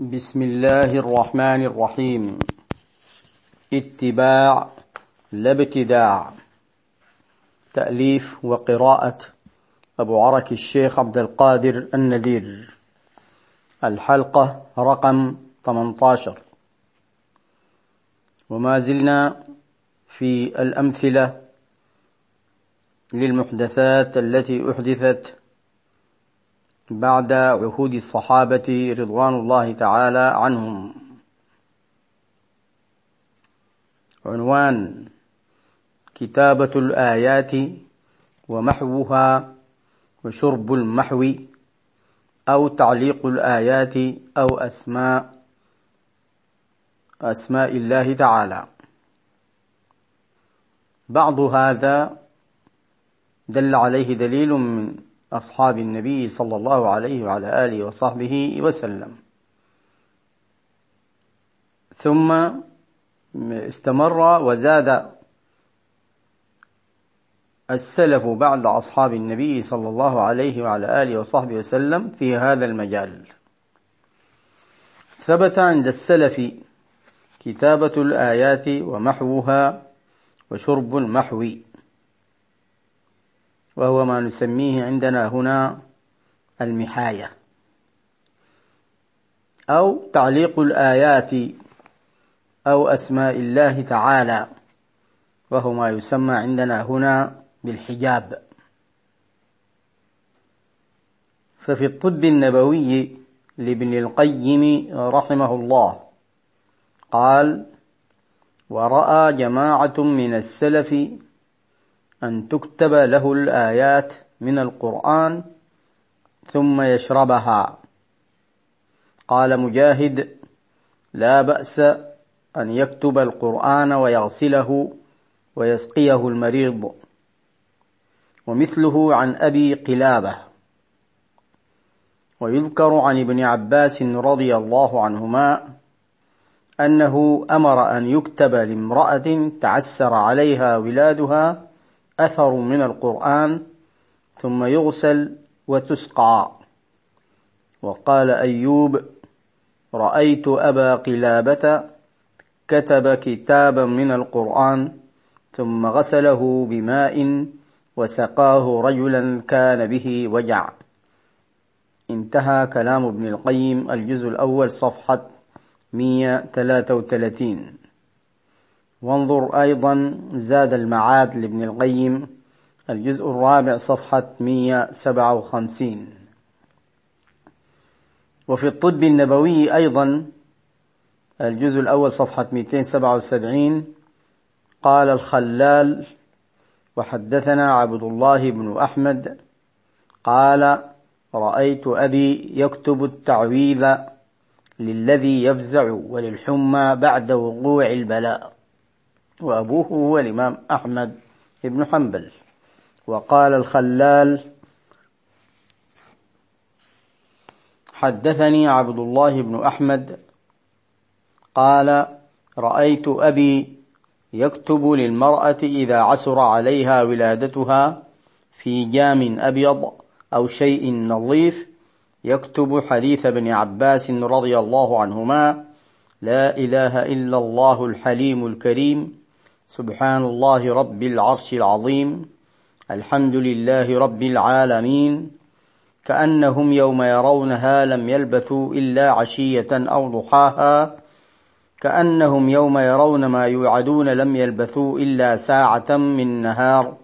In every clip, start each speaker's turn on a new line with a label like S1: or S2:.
S1: بسم الله الرحمن الرحيم. اتباع لا ابتداع. تأليف وقراءة أبو عرك الشيخ عبد القادر النذير. الحلقة رقم 18 وما زلنا في الأمثلة للمحدثات التي أحدثت بعد عهود الصحابة رضوان الله تعالى عنهم. عنوان كتابة الآيات ومحوها وشرب المحو أو تعليق الآيات أو أسماء أسماء الله تعالى. بعض هذا دل عليه دليل من أصحاب النبي صلى الله عليه وعلى آله وصحبه وسلم. ثم استمر وزاد السلف بعد أصحاب النبي صلى الله عليه وعلى آله وصحبه وسلم في هذا المجال. ثبت عند السلف كتابة الآيات ومحوها وشرب المحو. وهو ما نسميه عندنا هنا المحاية أو تعليق الآيات أو أسماء الله تعالى وهو ما يسمى عندنا هنا بالحجاب. ففي الطب النبوي لابن القيم رحمه الله قال ورأى جماعة من السلف أن تكتب له الآيات من القرآن ثم يشربها. قال مجاهد لا بأس أن يكتب القرآن ويغسله ويسقيه المريض. ومثله عن أبي قلابة. ويذكر عن ابن عباس رضي الله عنهما أنه أمر أن يكتب لامرأة تعسر عليها ولادها أثر من القرآن ثم يغسل وتسقى. وقال أيوب رأيت أبا قلابة كتب كتابا من القرآن ثم غسله بماء وسقاه رجلا كان به وجع. انتهى كلام ابن القيم الجزء الأول صفحة 133 وانظر أيضا زاد المعاد لابن القيم الجزء الرابع صفحة 157 وفي الطب النبوي أيضا الجزء الأول صفحة 277 قال الخلال وحدثنا عبد الله بن أحمد قال رأيت أبي يكتب التعويذ للذي يفزع وللحمى بعد وقوع البلاء. وأبوه هو الإمام أحمد بن حنبل. وقال الخلال حدثني عبد الله بن أحمد قال رأيت أبي يكتب للمرأة إذا عسر عليها ولادتها في جام أبيض أو شيء نظيف يكتب حديث ابن عباس رضي الله عنهما لا إله إلا الله الحليم الكريم سبحان الله رب العرش العظيم الحمد لله رب العالمين كأنهم يوم يرونها لم يلبثوا إلا عشية أو ضحاها كأنهم يوم يرون ما يوعدون لم يلبثوا إلا ساعة من نهار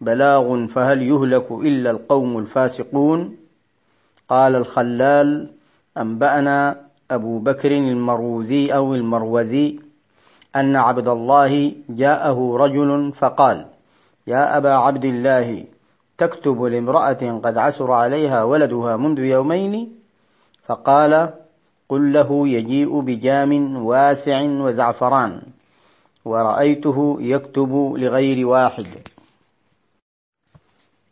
S1: بلاغ فهل يهلك إلا القوم الفاسقون؟ قال الخلال أنبأنا أبو بكر المروزي أو المروزي أن عبد الله جاءه رجل فقال يا أبا عبد الله تكتب لامرأة قد عسر عليها ولدها منذ يومين؟ فقال قل له يجيء بجام واسع وزعفران ورأيته يكتب لغير واحد.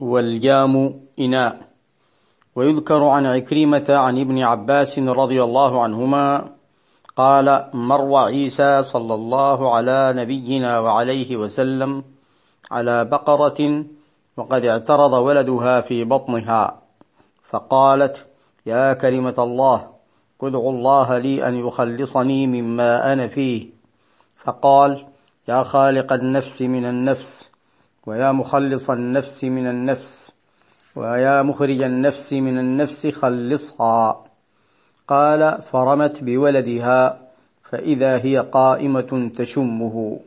S1: والجام إناء. ويذكر عن عكرمة عن ابن عباس رضي الله عنهما قال مر عيسى صلى الله على نبينا وعليه وسلم على بقرة وقد اعترض ولدها في بطنها فقالت يا كلمة الله ادعوا الله لي أن يخلصني مما أنا فيه. فقال يا خالق النفس من النفس ويا مخلص النفس من النفس ويا مخرج النفس من النفس خلصها. قال فرمت بولدها فإذا هي قائمة تشمه.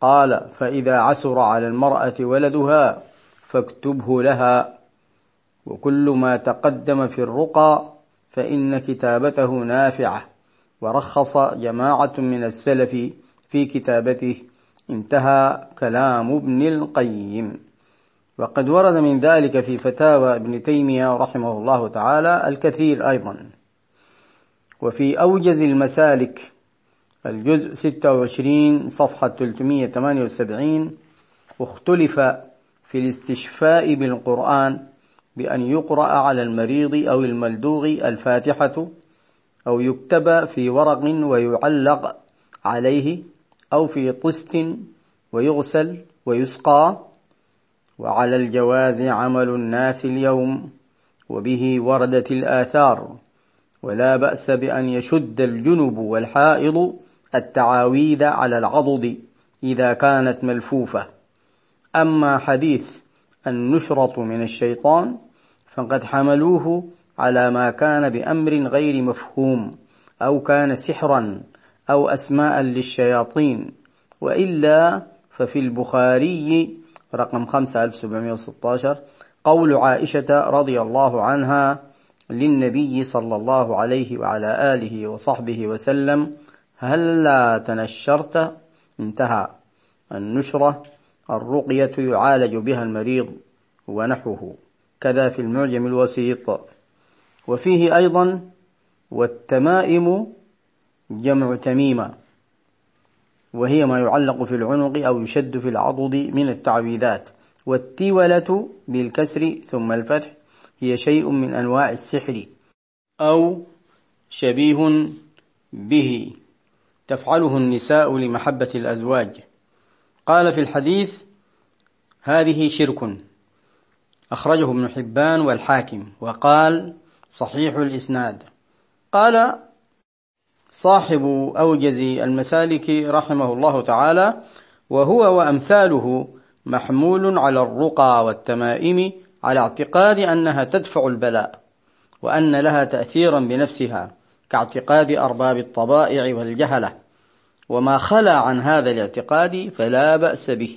S1: قال فإذا عسر على المرأة ولدها فاكتبه لها. وكل ما تقدم في الرقى فإن كتابته نافعة. ورخص جماعة من السلف في كتابته. انتهى كلام ابن القيم. وقد ورد من ذلك في فتاوى ابن تيمية رحمه الله تعالى الكثير أيضا. وفي أوجز المسالك الجزء 26 صفحة 378 واختلف في الاستشفاء بالقرآن بأن يقرأ على المريض أو الملدوغ الفاتحة أو يكتب في ورق ويعلق عليه أو في طست ويغسل ويسقى وعلى الجواز عمل الناس اليوم وبه وردت الآثار ولا بأس بأن يشد الجنب والحائض التعاويذ على العضد إذا كانت ملفوفة. أما حديث النشرة من الشيطان فقد حملوه على ما كان بأمر غير مفهوم أو كان سحرا أو أسماء للشياطين وإلا ففي البخاري رقم 5716 قول عائشة رضي الله عنها للنبي صلى الله عليه وعلى آله وصحبه وسلم هل لا تنشرت؟ انتهى. النشرة الرقية يعالج بها المريض ونحوه. كذا في المعجم الوسيط وفيه أيضا والتمائم جمع تميمة وهي ما يعلق في العنق أو يشد في العضد من التعويذات. والتولة بالكسر ثم الفتح. هي شيء من أنواع السحر أو شبيه به. تفعله النساء لمحبة الأزواج. قال في الحديث هذه شرك. أخرجه ابن حبان والحاكم. وقال صحيح الإسناد. قال صاحب أوجز المسالك رحمه الله تعالى وهو وأمثاله محمول على الرقى والتمائم على اعتقاد أنها تدفع البلاء وأن لها تأثيرا بنفسها كاعتقاد أرباب الطبائع والجهلة. وما خلا عن هذا الاعتقاد فلا بأس به.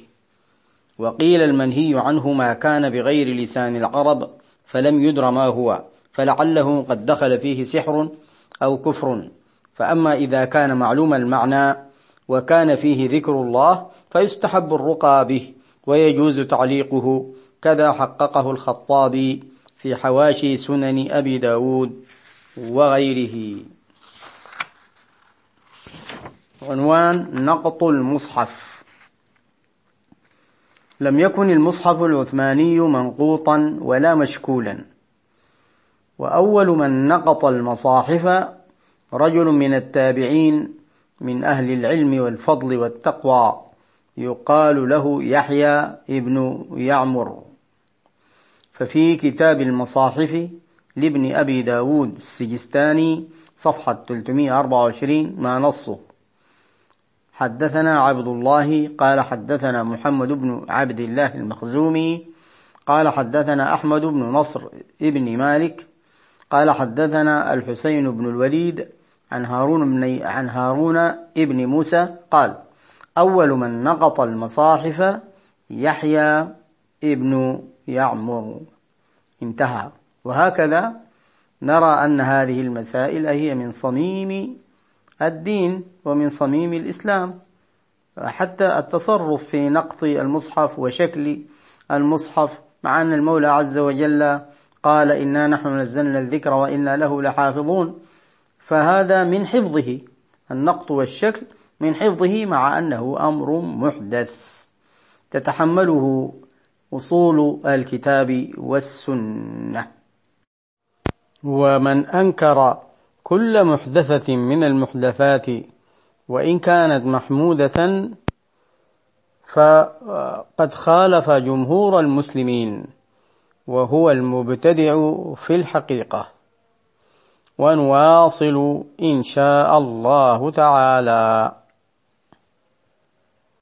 S1: وقيل المنهي عنه ما كان بغير لسان العرب فلم يدر ما هو فلعله قد دخل فيه سحر أو كفر. فأما إذا كان معلوم المعنى وكان فيه ذكر الله فيستحب الرقى به ويجوز تعليقه. كذا حققه الخطابي في حواشي سنن أبي داود وغيره. عنوان نقط المصحف. لم يكن المصحف العثماني منقوطا ولا مشكولا. وأول من نقط المصاحف رجل من التابعين من أهل العلم والفضل والتقوى يقال له يحيى ابن يعمر. ففي كتاب المصاحف لابن أبي داود السجستاني صفحة 324 ما نصه. حدثنا عبد الله قال حدثنا محمد بن عبد الله المخزومي قال حدثنا أحمد بن نصر ابن مالك قال حدثنا الحسين بن الوليد عن هارون بن عن هارون ابن موسى قال أول من نقط المصاحف يحيى ابن يعمر انتهى. وهكذا نرى أن هذه المسائل هي من صميم الدين ومن صميم الإسلام. حتى التصرف في نقط المصحف وشكل المصحف. مع أن المولى عز وجل قال إنا نحن نزلنا الذكر وإنا له لحافظون. فهذا من حفظه. النقط والشكل من حفظه مع أنه أمر محدث. تتحمله أصول الكتاب والسنة. ومن أنكر كل محدثة من المحدثات وإن كانت محمودة فقد خالف جمهور المسلمين وهو المبتدع في الحقيقة. ونواصل إن شاء الله تعالى.